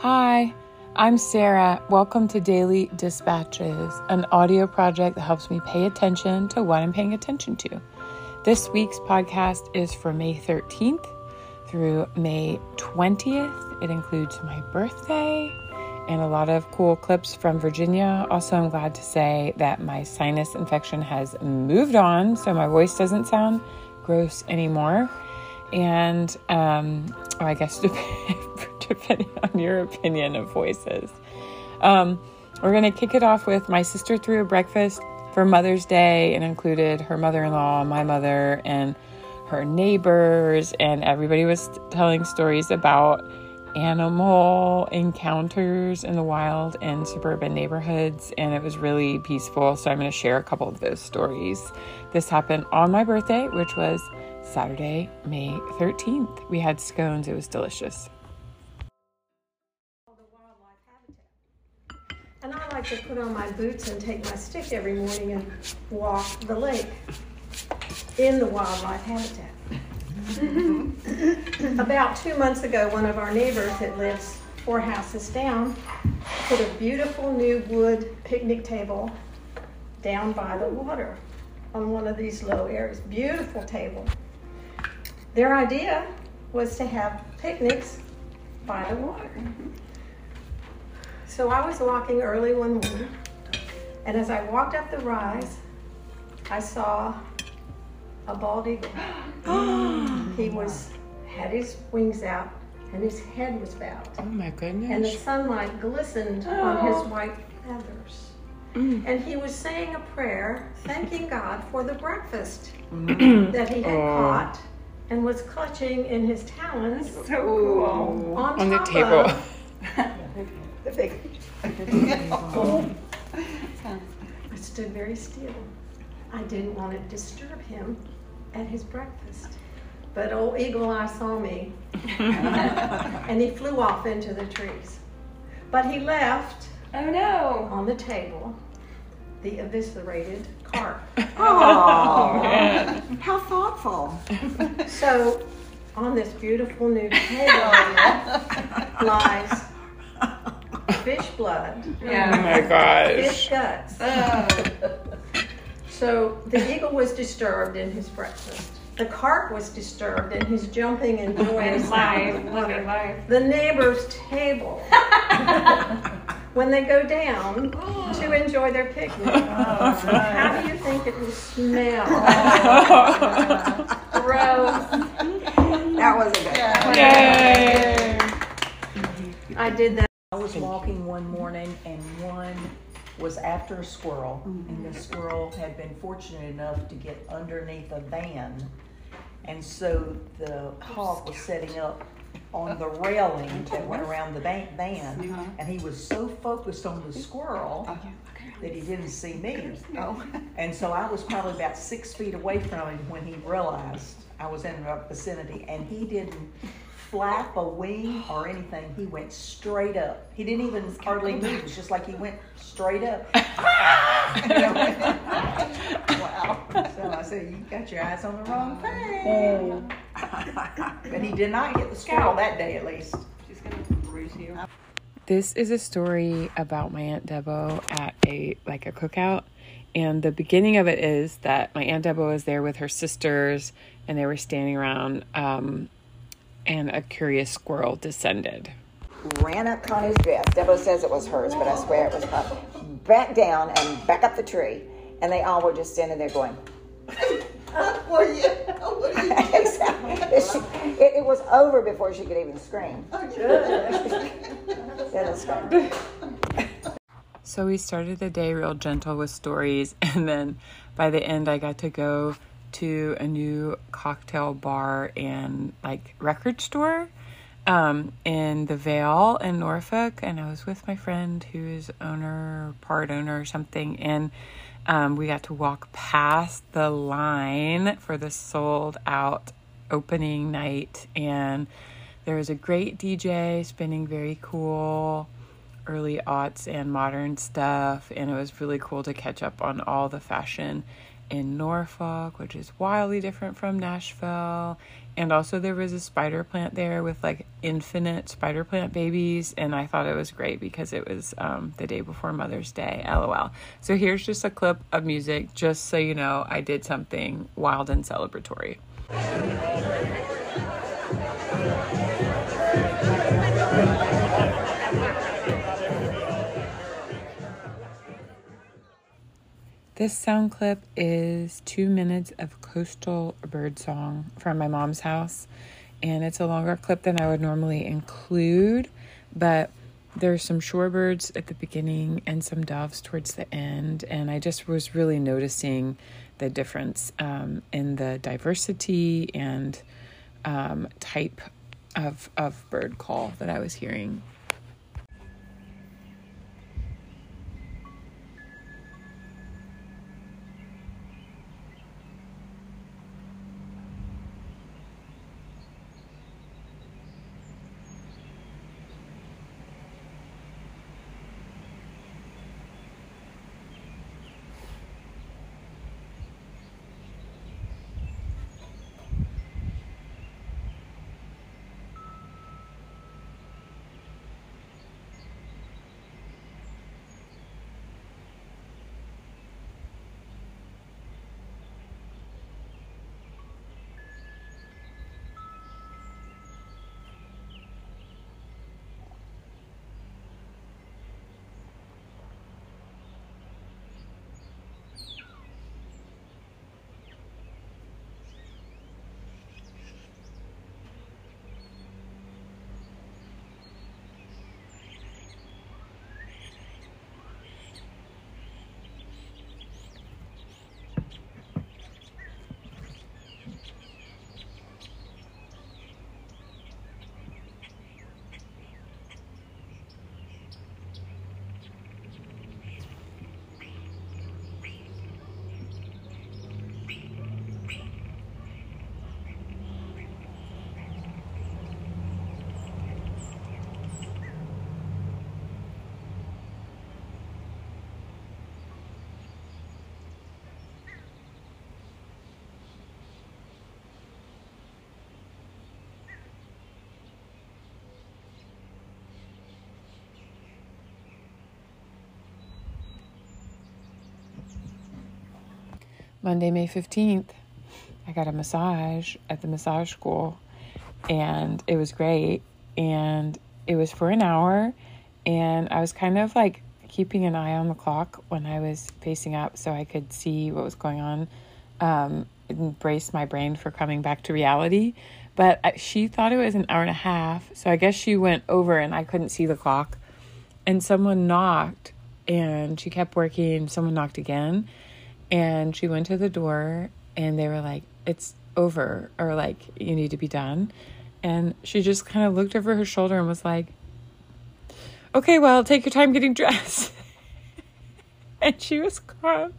Hi, I'm Sarah. Welcome to Daily Dispatches, an audio project that helps me pay attention to what I'm paying attention to. This week's podcast is for May 13th through May 20th. It includes my birthday and a lot of cool clips from Virginia. Also, I'm glad to say that my sinus infection has moved on, so my voice doesn't sound gross anymore. And um, oh, I guess depending on your opinion of voices. Um, we're going to kick it off with my sister threw a breakfast for Mother's Day and included her mother in law, my mother, and her neighbors, and everybody was telling stories about animal encounters in the wild and suburban neighborhoods, and it was really peaceful. So, I'm going to share a couple of those stories. This happened on my birthday, which was Saturday, May 13th. We had scones, it was delicious. And I like to put on my boots and take my stick every morning and walk the lake in the wildlife habitat. About two months ago, one of our neighbors that lives four houses down put a beautiful new wood picnic table down by the water on one of these low areas. Beautiful table. Their idea was to have picnics by the water. So I was walking early one morning, and as I walked up the rise, I saw a bald eagle. he was had his wings out, and his head was bowed. Oh my goodness. And the sunlight glistened on his oh. white feathers. Mm. And he was saying a prayer, thanking God for the breakfast mm. that he had Oh. caught and was clutching in his talons So cool. on, on the top table. of the big. I stood very still. I didn't want to disturb him at his breakfast. But old Eagle Eye saw me and he flew off into the trees. But he left Oh no. on the table the eviscerated carp. Oh, Man. how thoughtful. So on this beautiful new table lies fish blood, Oh my gosh. fish guts. Oh. So the eagle was disturbed in his breakfast. The carp was disturbed in his jumping and joyous life, living life. The neighbor's table. when they go down to oh. enjoy their picnic. Oh, How do you think it will smell? Gross. That was a good one. Yay. I did that. I was walking one morning and one was after a squirrel, and the squirrel had been fortunate enough to get underneath a van. And so the hawk was setting up on the railing that went around the van, van and he was so focused on the squirrel that he didn't see me. And so I was probably about six feet away from him when he realized I was in the vicinity, and he didn't flap a wing or anything. He went straight up. He didn't even hardly move. It was just like he went straight up. wow. So I said, You got your eyes on the wrong thing. but he did not get the squirrel that day, at least. She's gonna bruise you. This is a story about my aunt Debo at a like a cookout, and the beginning of it is that my aunt Debo was there with her sisters, and they were standing around, um, and a curious squirrel descended. Ran up Connie's dress. Deborah says it was hers, but I swear it was Connie. Back down and back up the tree. And they all were just standing there going, Well, yeah. What are you exactly. She- it, it was over before she could even scream. Oh, Didn't scream. So we started the day real gentle with stories, and then by the end, I got to go to a new cocktail bar and like record store um, in the Vale in Norfolk, and I was with my friend who is owner, part owner, or something, and um, we got to walk past the line for the sold out opening night, and there was a great DJ spinning very cool early aughts and modern stuff, and it was really cool to catch up on all the fashion in Norfolk, which is wildly different from Nashville. And also, there was a spider plant there with like infinite spider plant babies. And I thought it was great because it was um, the day before Mother's Day. LOL. So, here's just a clip of music, just so you know I did something wild and celebratory. This sound clip is two minutes of coastal bird song from my mom's house, and it's a longer clip than I would normally include, but there's some shorebirds at the beginning and some doves towards the end, and I just was really noticing the difference um, in the diversity and um, type of of bird call that I was hearing. Monday, May 15th, I got a massage at the massage school and it was great. And it was for an hour. And I was kind of like keeping an eye on the clock when I was pacing up so I could see what was going on um, brace my brain for coming back to reality. But she thought it was an hour and a half. So I guess she went over and I couldn't see the clock. And someone knocked and she kept working. Someone knocked again and she went to the door and they were like it's over or like you need to be done. And she just kind of looked over her shoulder and was like okay well take your time getting dressed. And she was gone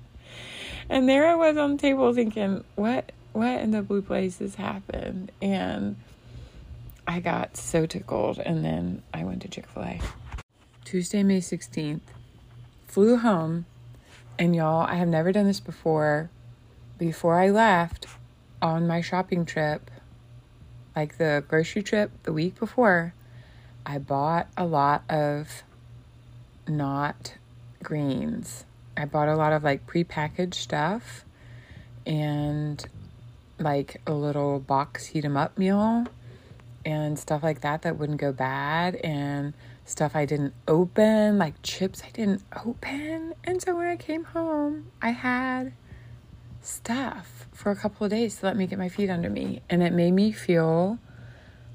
and there i was on the table thinking what what in the blue places happened? And i got so tickled. And then i went to chick-fil-a. Tuesday may 16th flew home and y'all, I have never done this before. Before I left on my shopping trip, like the grocery trip the week before, I bought a lot of not greens. I bought a lot of like prepackaged stuff and like a little box heat 'em up meal and stuff like that that wouldn't go bad and stuff I didn't open, like chips I didn't open. And so when I came home, I had stuff for a couple of days to let me get my feet under me. And it made me feel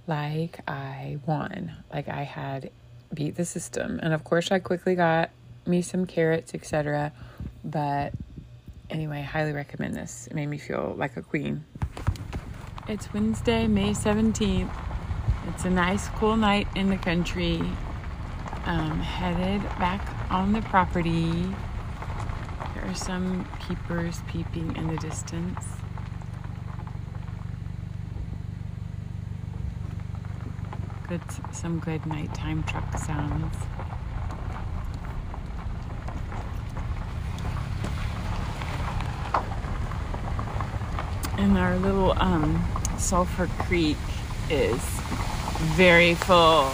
like I won, like I had beat the system. And of course, I quickly got me some carrots, etc. But anyway, I highly recommend this. It made me feel like a queen. It's Wednesday, May 17th. It's a nice, cool night in the country um, headed back on the property. There are some peepers peeping in the distance. Good, some good nighttime truck sounds. And our little um, Sulphur Creek is very full.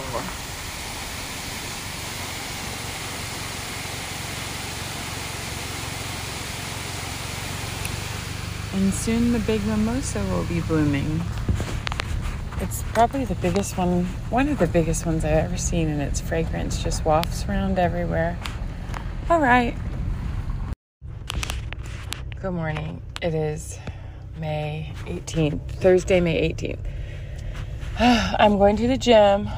And soon the big mimosa will be blooming. It's probably the biggest one, one of the biggest ones I've ever seen, and its fragrance just wafts around everywhere. All right. Good morning. It is May 18th, Thursday, May 18th. I'm going to the gym,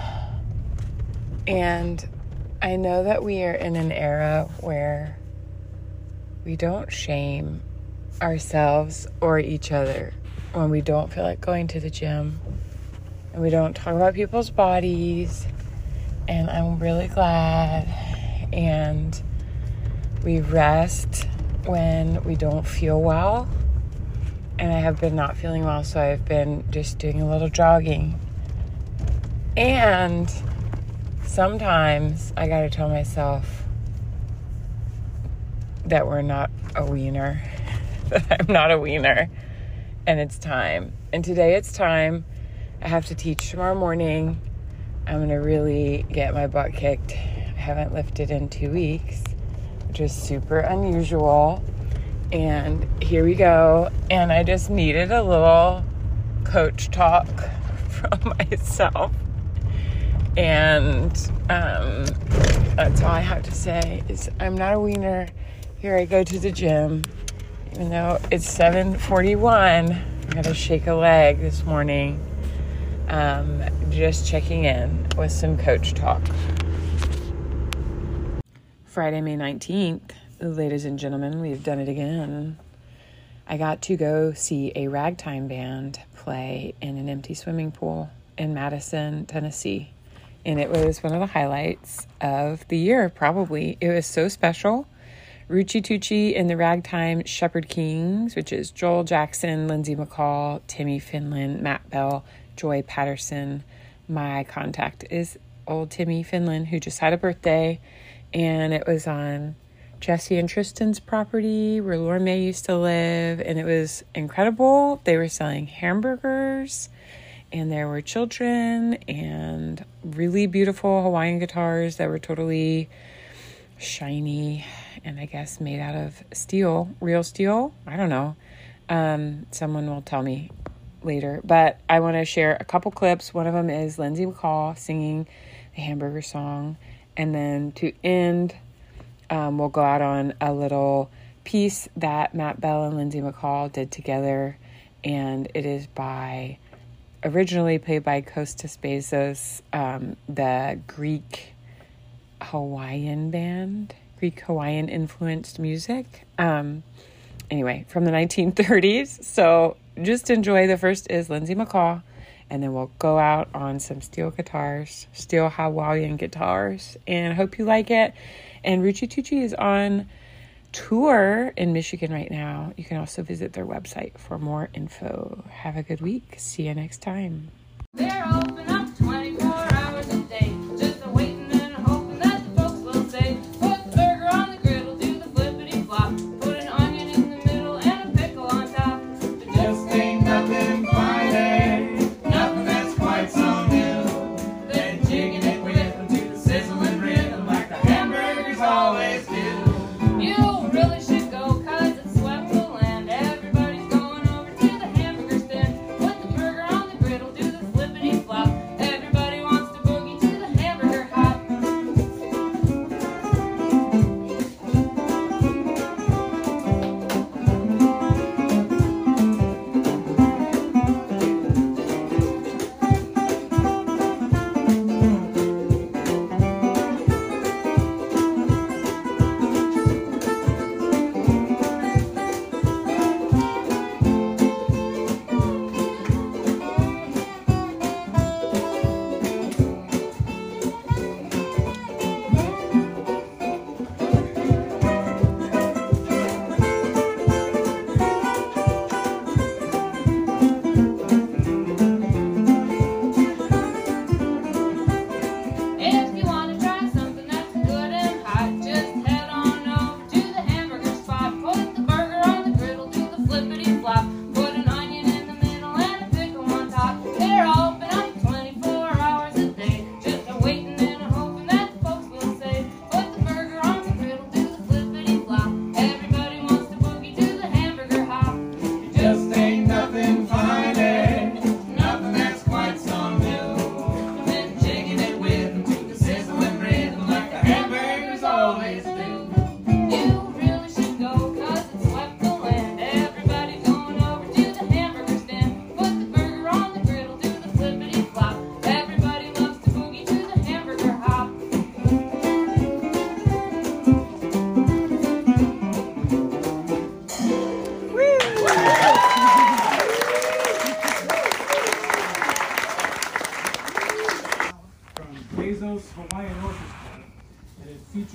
and I know that we are in an era where we don't shame ourselves or each other when we don't feel like going to the gym. And we don't talk about people's bodies. And I'm really glad. And we rest when we don't feel well. And I have been not feeling well so I've been just doing a little jogging. And sometimes I got to tell myself that we're not a wiener that I'm not a wiener and it's time. And today it's time. I have to teach tomorrow morning. I'm going to really get my butt kicked. I haven't lifted in two weeks, which is super unusual. And here we go. And I just needed a little coach talk from myself. And um, that's all I have to say is I'm not a wiener. Here I go to the gym even though it's 7:41. I got to shake a leg this morning. Um, just checking in with some coach talk. Friday, May 19th, ladies and gentlemen, we've done it again. I got to go see a ragtime band play in an empty swimming pool in Madison, Tennessee. And it was one of the highlights of the year, probably. It was so special. Roochie Toochie and the Ragtime Shepherd Kings, which is Joel Jackson, Lindsay McCall, Timmy Finland, Matt Bell, Joy Patterson. My contact is old Timmy Finland, who just had a birthday, and it was on Jesse and Tristan's property where Laura May used to live, and it was incredible. They were selling hamburgers, and there were children, and really beautiful Hawaiian guitars that were totally shiny and I guess made out of steel, real steel. I don't know. Um, someone will tell me later. But I want to share a couple clips. One of them is Lindsay McCall singing the hamburger song. And then to end, um, we'll go out on a little piece that Matt Bell and Lindsay McCall did together. And it is by, originally played by Kostas Bezos, um, the Greek Hawaiian band. Greek Hawaiian influenced music. Um, anyway, from the 1930s. So just enjoy. The first is Lindsay McCall, and then we'll go out on some steel guitars, steel Hawaiian guitars, and hope you like it. And Roochie Toochie is on tour in Michigan right now. You can also visit their website for more info. Have a good week. See you next time.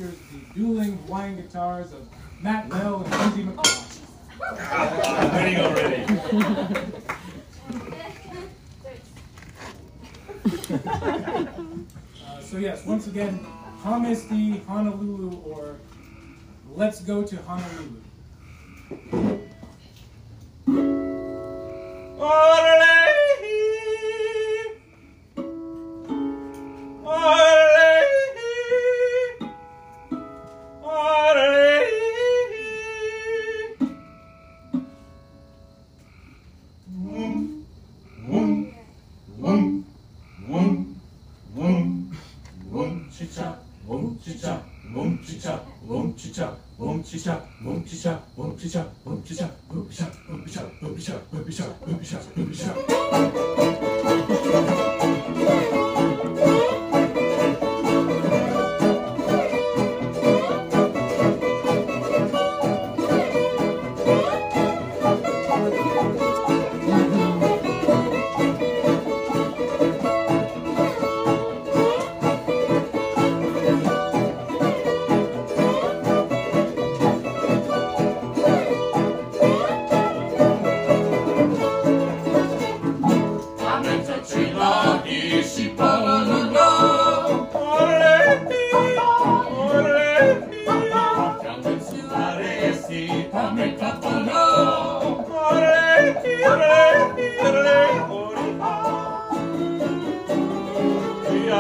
Features the dueling Hawaiian guitars of Matt Bell and Lindsey McCaw. I'm winning already. Uh, so yes, once again, Hamisti Honolulu or Let's Go to Honolulu.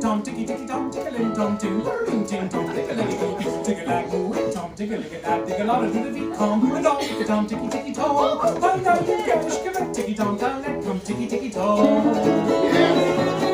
Tom ticky ticky tom tickling tom ting ting ting tom tickling tickle like moo tom tickle lick up tickle all to the beat com and all ticky tom ticky ticky tom. Guys give it ticky tom that tom ticky ticky tom.